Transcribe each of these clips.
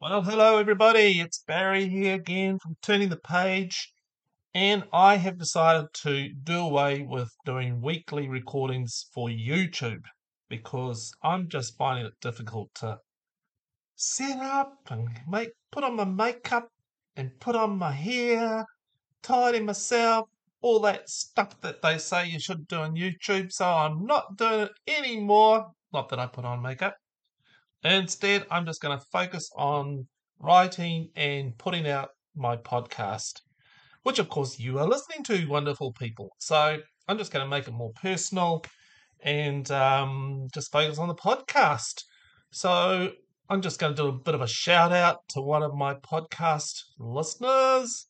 Well, hello everybody. It's Barry here again from Turning the Page, and I have decided to do away with doing weekly recordings for YouTube because I'm just finding it difficult to set up and make put on my makeup and put on my hair, tidy myself, all that stuff that they say you should do on YouTube. So I'm not doing it anymore. Not that I put on makeup. Instead, I'm just going to focus on writing and putting out my podcast, which of course you are listening to, wonderful people. So I'm just going to make it more personal and um, just focus on the podcast. So I'm just going to do a bit of a shout out to one of my podcast listeners,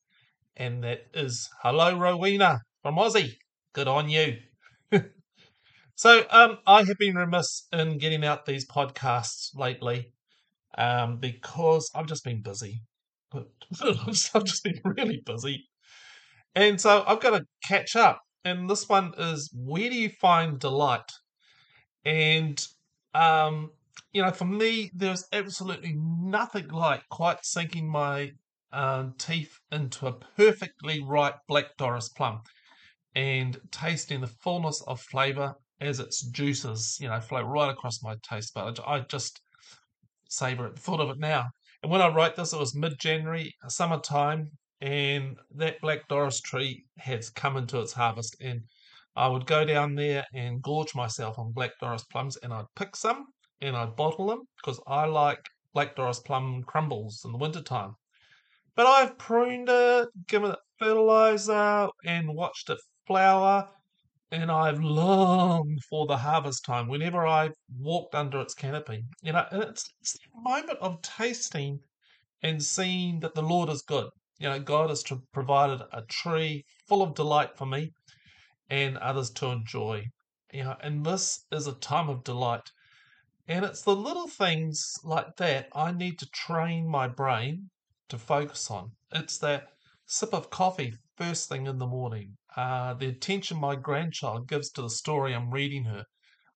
and that is Hello Rowena from Aussie. Good on you. So um, I have been remiss in getting out these podcasts lately um, because I've just been busy. I've just been really busy, and so I've got to catch up. And this one is where do you find delight? And um, you know, for me, there's absolutely nothing like quite sinking my um, teeth into a perfectly ripe black Doris plum and tasting the fullness of flavour as its juices, you know, flow right across my taste bud. I just savor it, thought of it now. And when I wrote this, it was mid January, summertime, and that Black Doris tree has come into its harvest. And I would go down there and gorge myself on Black Doris plums, and I'd pick some and I'd bottle them because I like Black Doris plum crumbles in the wintertime. But I've pruned it, given it fertilizer, and watched it flower and I've longed for the harvest time whenever I've walked under its canopy. You know, and it's, it's the moment of tasting and seeing that the Lord is good. You know, God has provided a tree full of delight for me and others to enjoy. You know, and this is a time of delight. And it's the little things like that I need to train my brain to focus on. It's that sip of coffee first thing in the morning, uh, the attention my grandchild gives to the story I'm reading her,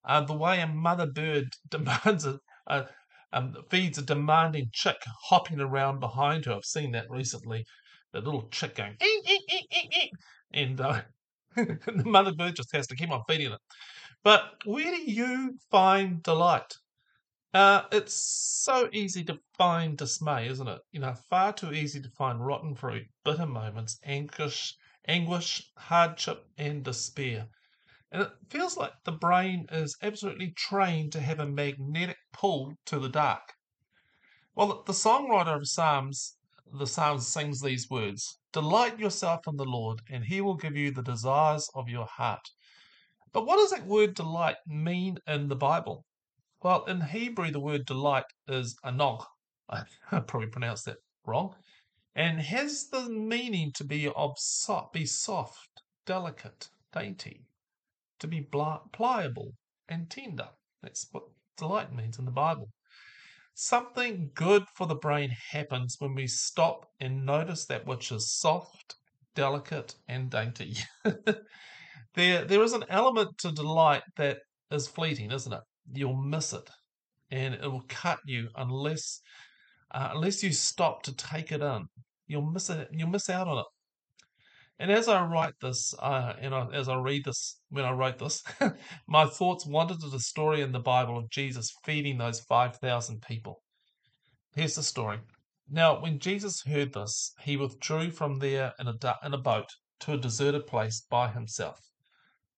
uh, the way a mother bird demands a, a um, feeds a demanding chick hopping around behind her. I've seen that recently. The little chick going, eek, eek, eek, eek, eek. and uh, the mother bird just has to keep on feeding it. But where do you find delight? Uh, it's so easy to find dismay, isn't it? You know, far too easy to find rotten fruit, bitter moments, anguish, anguish, hardship, and despair. And it feels like the brain is absolutely trained to have a magnetic pull to the dark. Well, the songwriter of Psalms, the Psalms sings these words Delight yourself in the Lord, and he will give you the desires of your heart. But what does that word delight mean in the Bible? Well, in Hebrew, the word delight is anog. I probably pronounced that wrong and has the meaning to be of soft, be soft, delicate, dainty, to be pliable and tender. That's what delight means in the Bible. Something good for the brain happens when we stop and notice that which is soft, delicate, and dainty. there, there is an element to delight that is fleeting, isn't it? You'll miss it, and it will cut you unless uh, unless you stop to take it in, you'll miss it. You'll miss out on it. And as I write this, uh, and I, as I read this, when I wrote this, my thoughts wandered to the story in the Bible of Jesus feeding those 5,000 people. Here's the story. Now, when Jesus heard this, he withdrew from there in a, in a boat to a deserted place by himself.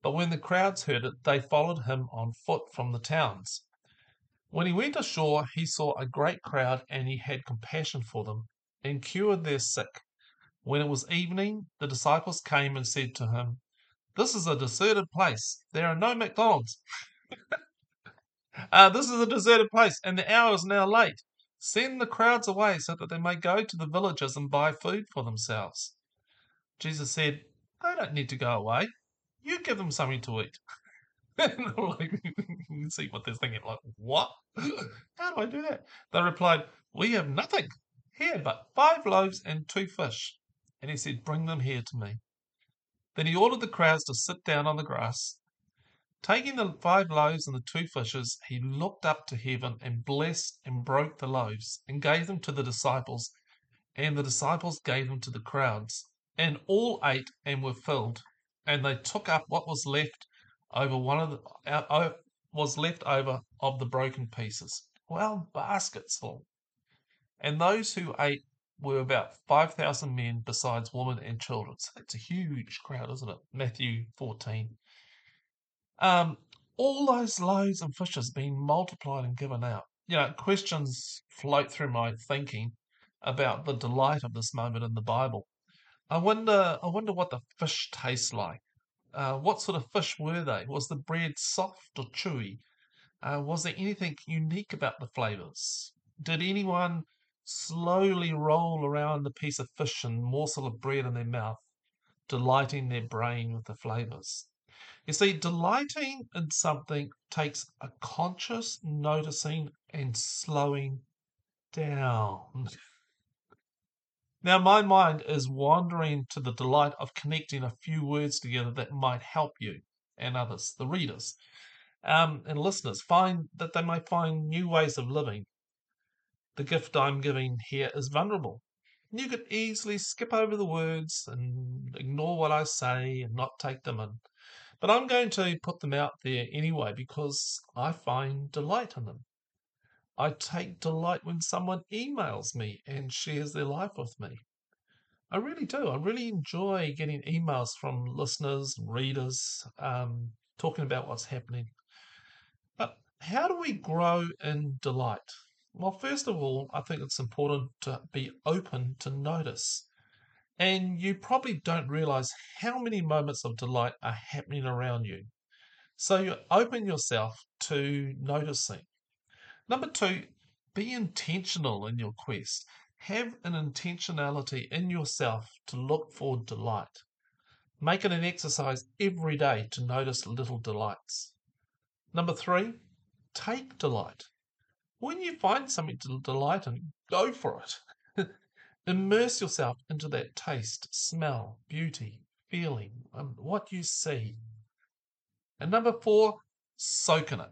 But when the crowds heard it, they followed him on foot from the towns. When he went ashore, he saw a great crowd and he had compassion for them and cured their sick. When it was evening, the disciples came and said to him, This is a deserted place. There are no McDonald's. uh, this is a deserted place, and the hour is now late. Send the crowds away so that they may go to the villages and buy food for themselves. Jesus said, They don't need to go away. You give them something to eat. like, see what they're thinking. Like, what? How do I do that? They replied, We have nothing here but five loaves and two fish. And he said, Bring them here to me. Then he ordered the crowds to sit down on the grass. Taking the five loaves and the two fishes, he looked up to heaven and blessed and broke the loaves and gave them to the disciples, and the disciples gave them to the crowds. And all ate and were filled, and they took up what was left over one of the uh, was left over of the broken pieces. Twelve baskets full. And those who ate were about 5,000 men, besides women and children. So that's a huge crowd, isn't it? Matthew 14. Um, all those loaves and fishes being multiplied and given out. You know, questions float through my thinking about the delight of this moment in the Bible. I wonder, I wonder what the fish tastes like. Uh, what sort of fish were they? Was the bread soft or chewy? Uh, was there anything unique about the flavors? Did anyone slowly roll around a piece of fish and morsel of bread in their mouth, delighting their brain with the flavors? You see, delighting in something takes a conscious noticing and slowing down. Now, my mind is wandering to the delight of connecting a few words together that might help you and others, the readers um, and listeners, find that they may find new ways of living. The gift I'm giving here is vulnerable. You could easily skip over the words and ignore what I say and not take them in. But I'm going to put them out there anyway because I find delight in them. I take delight when someone emails me and shares their life with me. I really do. I really enjoy getting emails from listeners readers um, talking about what's happening. But how do we grow in delight? Well, first of all, I think it's important to be open to notice. And you probably don't realize how many moments of delight are happening around you. So you open yourself to noticing. Number two, be intentional in your quest. Have an intentionality in yourself to look for delight. Make it an exercise every day to notice little delights. Number three, take delight. When you find something to delight in, go for it. Immerse yourself into that taste, smell, beauty, feeling, and what you see. And number four, soak in it.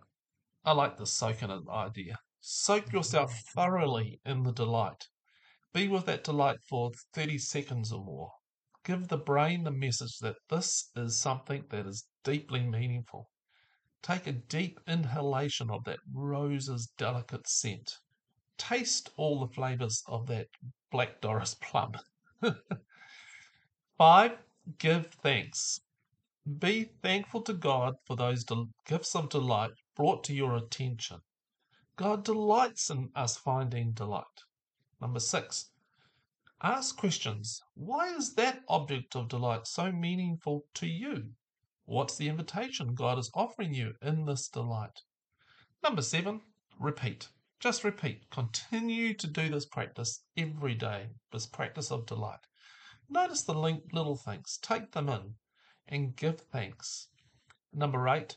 I like the soak in it idea. Soak mm-hmm. yourself thoroughly in the delight. Be with that delight for 30 seconds or more. Give the brain the message that this is something that is deeply meaningful. Take a deep inhalation of that rose's delicate scent. Taste all the flavors of that Black Doris plum. Five, give thanks. Be thankful to God for those gifts of delight brought to your attention. God delights in us finding delight. Number six, ask questions. Why is that object of delight so meaningful to you? What's the invitation God is offering you in this delight? Number seven, repeat. Just repeat. Continue to do this practice every day, this practice of delight. Notice the little things, take them in, and give thanks. Number eight,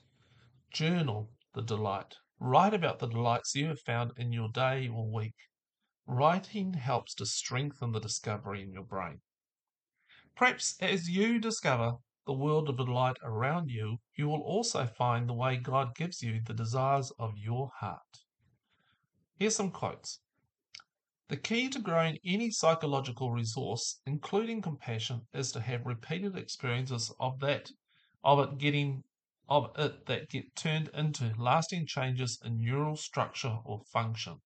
journal the delight. Write about the delights you have found in your day or week. Writing helps to strengthen the discovery in your brain. Perhaps as you discover the world of delight around you, you will also find the way God gives you the desires of your heart. Here's some quotes. The key to growing any psychological resource, including compassion, is to have repeated experiences of that, of it getting of it that get turned into lasting changes in neural structure or function.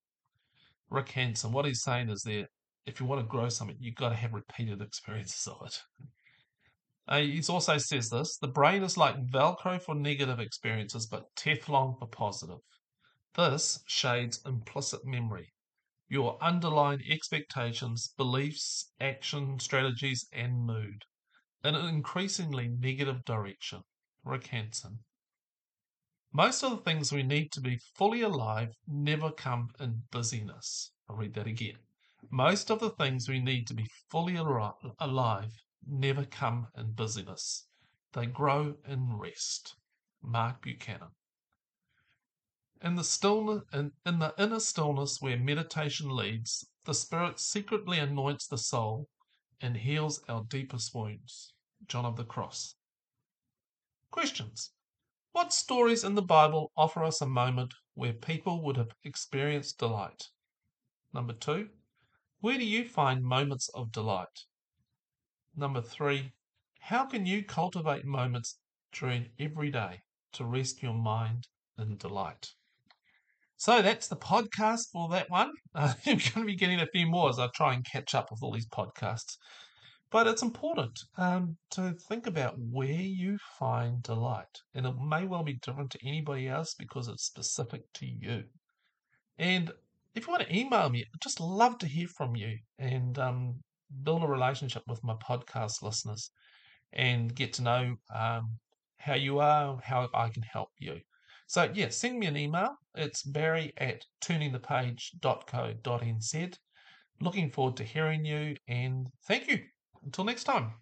Rick Hanson, what he's saying is that if you want to grow something, you've got to have repeated experiences of it. Uh, he also says this the brain is like Velcro for negative experiences, but Teflon for positive. This shades implicit memory, your underlying expectations, beliefs, action, strategies, and mood in an increasingly negative direction. Rick Hanson. Most of the things we need to be fully alive never come in busyness. I'll read that again. Most of the things we need to be fully alive never come in busyness. They grow in rest. Mark Buchanan. In the stillness, in, in the inner stillness where meditation leads, the Spirit secretly anoints the soul and heals our deepest wounds. John of the Cross. Questions. What stories in the Bible offer us a moment where people would have experienced delight? Number two, where do you find moments of delight? Number three, how can you cultivate moments during every day to rest your mind in delight? So that's the podcast for that one. Uh, I'm going to be getting a few more as I try and catch up with all these podcasts. But it's important um, to think about where you find delight. And it may well be different to anybody else because it's specific to you. And if you want to email me, I'd just love to hear from you and um, build a relationship with my podcast listeners and get to know um, how you are, how I can help you. So, yeah, send me an email. It's barry at turningthepage.co.nz. Looking forward to hearing you and thank you. Until next time.